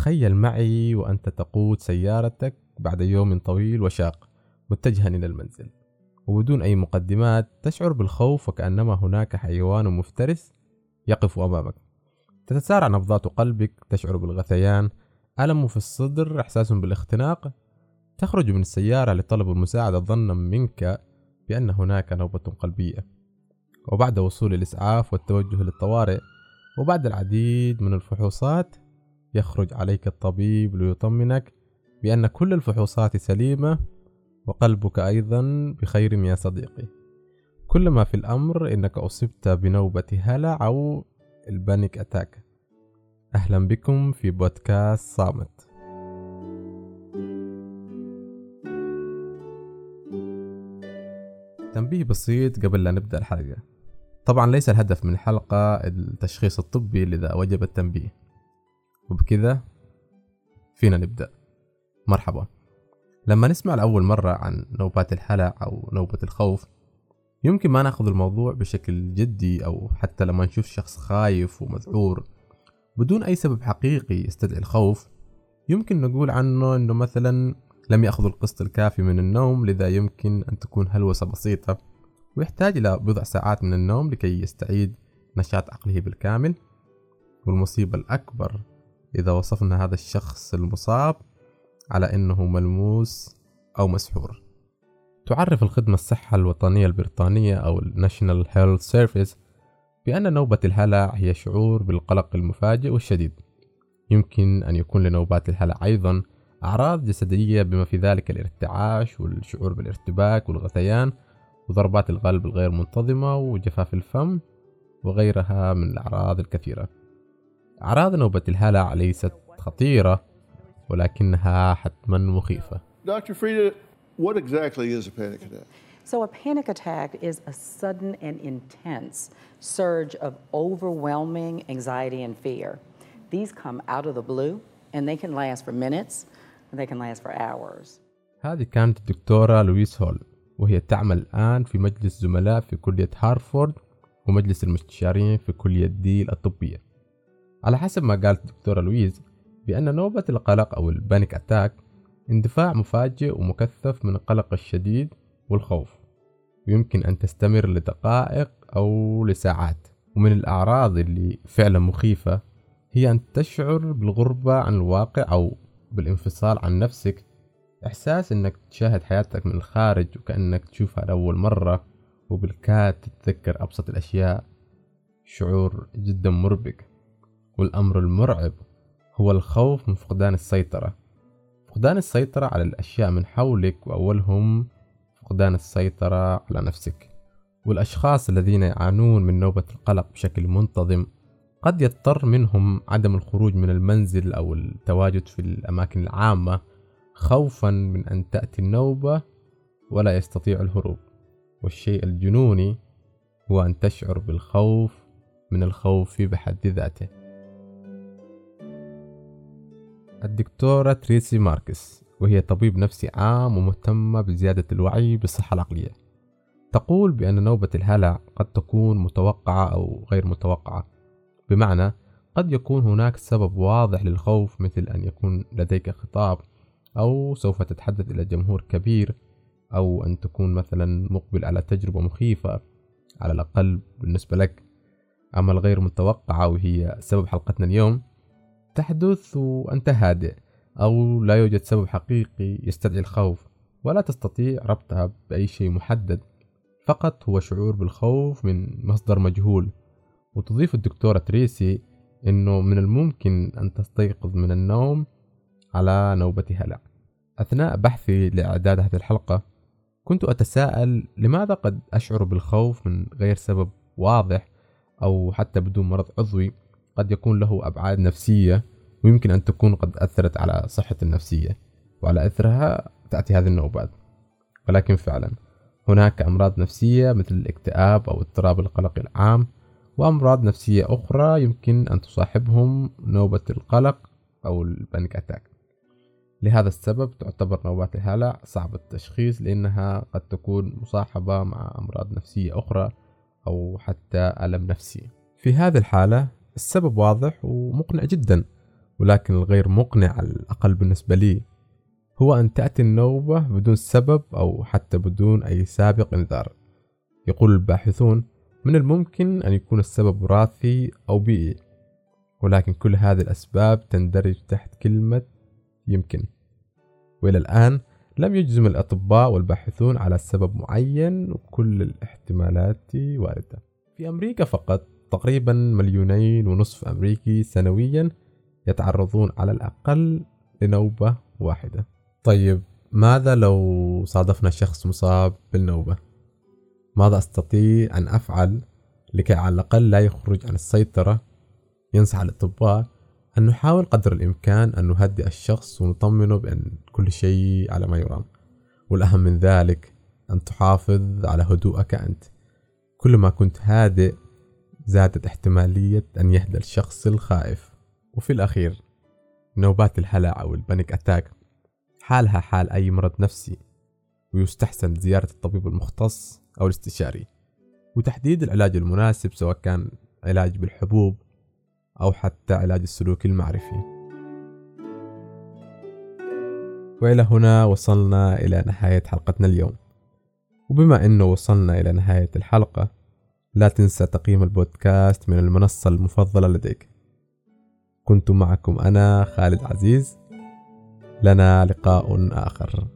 تخيل معي وأنت تقود سيارتك بعد يوم طويل وشاق متجها إلى المنزل. وبدون أي مقدمات تشعر بالخوف وكأنما هناك حيوان مفترس يقف أمامك. تتسارع نبضات قلبك تشعر بالغثيان ألم في الصدر إحساس بالاختناق. تخرج من السيارة لطلب المساعدة ظنا منك بأن هناك نوبة قلبية. وبعد وصول الإسعاف والتوجه للطوارئ وبعد العديد من الفحوصات يخرج عليك الطبيب ليطمنك بأن كل الفحوصات سليمة وقلبك أيضا بخير يا صديقي. كل ما في الأمر إنك أصبت بنوبة هلع أو البانيك أتاك. أهلا بكم في بودكاست صامت. تنبيه بسيط قبل لا نبدأ الحلقة. طبعا ليس الهدف من الحلقة التشخيص الطبي لذا وجب التنبيه. وبكذا فينا نبدأ. مرحبا. لما نسمع لأول مرة عن نوبات الهلع أو نوبة الخوف يمكن ما نأخذ الموضوع بشكل جدي أو حتى لما نشوف شخص خايف ومذعور. بدون أي سبب حقيقي يستدعي الخوف يمكن نقول عنه أنه مثلا لم يأخذ القسط الكافي من النوم لذا يمكن أن تكون هلوسة بسيطة ويحتاج إلى بضع ساعات من النوم لكي يستعيد نشاط عقله بالكامل. والمصيبة الأكبر إذا وصفنا هذا الشخص المصاب على أنه ملموس أو مسحور. تعرف الخدمة الصحة الوطنية البريطانية أو National Health Service بأن نوبة الهلع هي شعور بالقلق المفاجئ والشديد. يمكن أن يكون لنوبات الهلع أيضا أعراض جسدية بما في ذلك الارتعاش والشعور بالارتباك والغثيان وضربات القلب الغير منتظمة وجفاف الفم وغيرها من الأعراض الكثيرة. أعراض نوبة الهلع ليست خطيرة ولكنها حتما مخيفة Dr. Frieda, what exactly is a panic attack? So, a panic attack is a sudden and intense surge of overwhelming anxiety and fear. These come out of the blue and they can last for minutes and they can last for hours. هذه كانت الدكتورة لويس هول وهي تعمل الآن في مجلس زملاء في كلية هارفورد ومجلس المستشارين في كلية ديل الطبية على حسب ما قالت الدكتورة لويز بأن نوبة القلق أو ال panic attack اندفاع مفاجئ ومكثف من القلق الشديد والخوف. ويمكن أن تستمر لدقائق أو لساعات. ومن الأعراض اللي فعلا مخيفة هي أن تشعر بالغربة عن الواقع أو بالانفصال عن نفسك. إحساس إنك تشاهد حياتك من الخارج وكأنك تشوفها لأول مرة وبالكاد تتذكر أبسط الأشياء. شعور جدا مربك. والأمر المرعب هو الخوف من فقدان السيطرة. فقدان السيطرة على الأشياء من حولك وأولهم فقدان السيطرة على نفسك. والأشخاص الذين يعانون من نوبة القلق بشكل منتظم قد يضطر منهم عدم الخروج من المنزل أو التواجد في الأماكن العامة خوفا من أن تأتي النوبة ولا يستطيع الهروب. والشيء الجنوني هو أن تشعر بالخوف من الخوف بحد ذاته. الدكتورة تريسي ماركس وهي طبيب نفسي عام ومهتمة بزيادة الوعي بالصحة العقلية. تقول بأن نوبة الهلع قد تكون متوقعة أو غير متوقعة. بمعنى قد يكون هناك سبب واضح للخوف مثل أن يكون لديك خطاب أو سوف تتحدث إلى جمهور كبير أو أن تكون مثلا مقبل على تجربة مخيفة على الأقل بالنسبة لك. أما الغير متوقعة وهي سبب حلقتنا اليوم تحدث وأنت هادئ أو لا يوجد سبب حقيقي يستدعي الخوف ولا تستطيع ربطها بأي شيء محدد. فقط هو شعور بالخوف من مصدر مجهول. وتضيف الدكتورة تريسي أنه من الممكن أن تستيقظ من النوم على نوبة هلع أثناء بحثي لإعداد هذه الحلقة كنت أتساءل لماذا قد أشعر بالخوف من غير سبب واضح أو حتى بدون مرض عضوي. قد يكون له أبعاد نفسية ويمكن أن تكون قد أثرت على صحتي النفسية وعلى إثرها تأتي هذه النوبات. ولكن فعلا هناك أمراض نفسية مثل الاكتئاب أو اضطراب القلق العام وأمراض نفسية أخرى يمكن أن تصاحبهم نوبة القلق أو البانيك أتاك. لهذا السبب تعتبر نوبات الهلع صعب التشخيص لأنها قد تكون مصاحبة مع أمراض نفسية أخرى أو حتى ألم نفسي. في هذه الحالة السبب واضح ومقنع جدا ولكن الغير مقنع على الأقل بالنسبة لي هو أن تأتي النوبة بدون سبب أو حتى بدون أي سابق إنذار. يقول الباحثون من الممكن أن يكون السبب وراثي أو بيئي ولكن كل هذه الأسباب تندرج تحت كلمة يمكن. وإلى الآن لم يجزم الأطباء والباحثون على سبب معين وكل الاحتمالات واردة. في أمريكا فقط تقريبا مليونين ونصف أمريكي سنويا يتعرضون على الأقل لنوبة واحدة. طيب ماذا لو صادفنا شخص مصاب بالنوبة؟ ماذا أستطيع أن أفعل لكي على الأقل لا يخرج عن السيطرة؟ ينصح الأطباء أن نحاول قدر الإمكان أن نهدئ الشخص ونطمنه بأن كل شيء على ما يرام. والأهم من ذلك أن تحافظ على هدوءك أنت. كل ما كنت هادئ زادت احتمالية أن يهدى الشخص الخائف. وفي الأخير نوبات الهلع أو ال panic attack. حالها حال أي مرض نفسي. ويستحسن زيارة الطبيب المختص أو الاستشاري. وتحديد العلاج المناسب سواء كان علاج بالحبوب أو حتى علاج السلوك المعرفي. وإلى هنا وصلنا إلى نهاية حلقتنا اليوم. وبما أنه وصلنا إلى نهاية الحلقة لا تنسى تقييم البودكاست من المنصة المفضلة لديك. كنت معكم أنا خالد عزيز. لنا لقاء آخر.